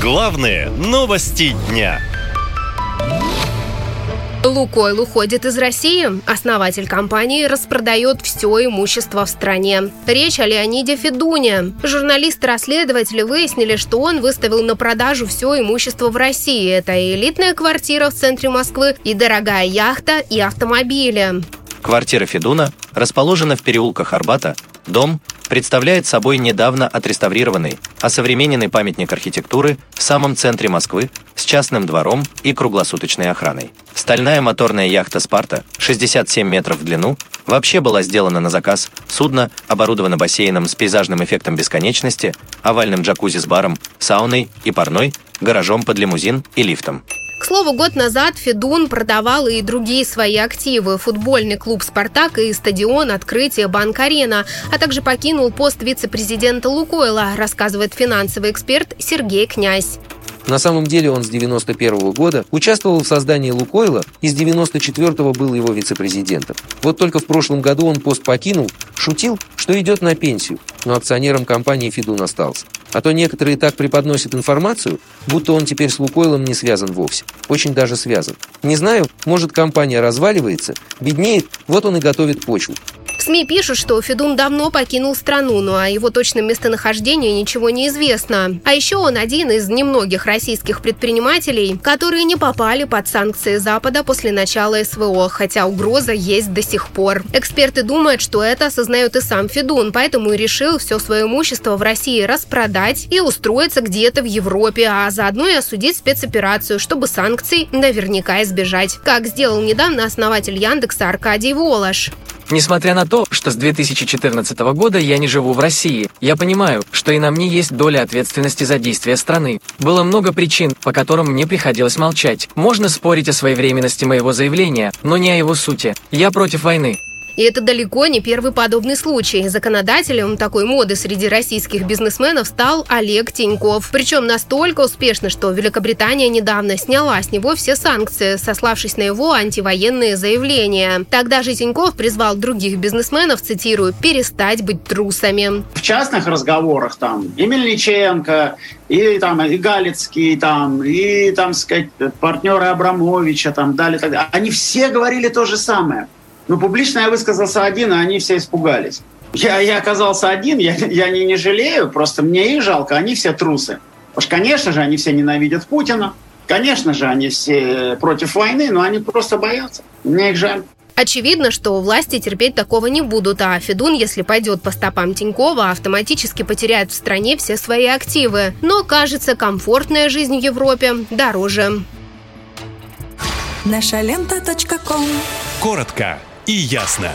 Главные новости дня. Лукойл уходит из России. Основатель компании распродает все имущество в стране. Речь о Леониде Федуне. Журналисты-расследователи выяснили, что он выставил на продажу все имущество в России. Это и элитная квартира в центре Москвы, и дорогая яхта, и автомобили. Квартира Федуна расположена в переулках Арбата. Дом представляет собой недавно отреставрированный, осовремененный памятник архитектуры в самом центре Москвы с частным двором и круглосуточной охраной. Стальная моторная яхта «Спарта» 67 метров в длину вообще была сделана на заказ. Судно оборудовано бассейном с пейзажным эффектом бесконечности, овальным джакузи с баром, сауной и парной, гаражом под лимузин и лифтом. К слову, год назад Федун продавал и другие свои активы – футбольный клуб «Спартак» и стадион «Открытие Банк-Арена», а также покинул пост вице-президента «Лукойла», рассказывает финансовый эксперт Сергей Князь. На самом деле он с 91 года участвовал в создании «Лукойла» и с 94 был его вице-президентом. Вот только в прошлом году он пост покинул, шутил, что идет на пенсию, но акционером компании «Федун» остался. А то некоторые так преподносят информацию, будто он теперь с Лукойлом не связан вовсе. Очень даже связан. Не знаю, может компания разваливается, беднеет, вот он и готовит почву. В СМИ пишут, что Федун давно покинул страну, но о его точном местонахождении ничего не известно. А еще он один из немногих российских предпринимателей, которые не попали под санкции Запада после начала СВО, хотя угроза есть до сих пор. Эксперты думают, что это осознает и сам Федун, поэтому и решил все свое имущество в России распродать и устроиться где-то в Европе, а заодно и осудить спецоперацию, чтобы санкций наверняка избежать, как сделал недавно основатель Яндекса Аркадий Волош. Несмотря на то, что с 2014 года я не живу в России, я понимаю, что и на мне есть доля ответственности за действия страны. Было много причин, по которым мне приходилось молчать. Можно спорить о своевременности моего заявления, но не о его сути. Я против войны. И это далеко не первый подобный случай. Законодателем такой моды среди российских бизнесменов стал Олег Тиньков. Причем настолько успешно, что Великобритания недавно сняла с него все санкции, сославшись на его антивоенные заявления. Тогда же Тиньков призвал других бизнесменов, цитирую, «перестать быть трусами». В частных разговорах там и Мельниченко, и там и Галицкий, там, и там, сказать, партнеры Абрамовича, там, далее, так далее. Они все говорили то же самое. Но публично я высказался один, а они все испугались. Я, я оказался один, я, я не, не жалею, просто мне их жалко, они все трусы. Потому что, конечно же, они все ненавидят Путина, конечно же, они все против войны, но они просто боятся. Мне их жаль. Очевидно, что власти терпеть такого не будут, а Федун, если пойдет по стопам Тинькова, автоматически потеряет в стране все свои активы. Но, кажется, комфортная жизнь в Европе дороже. Наша лента. Коротко и ясно.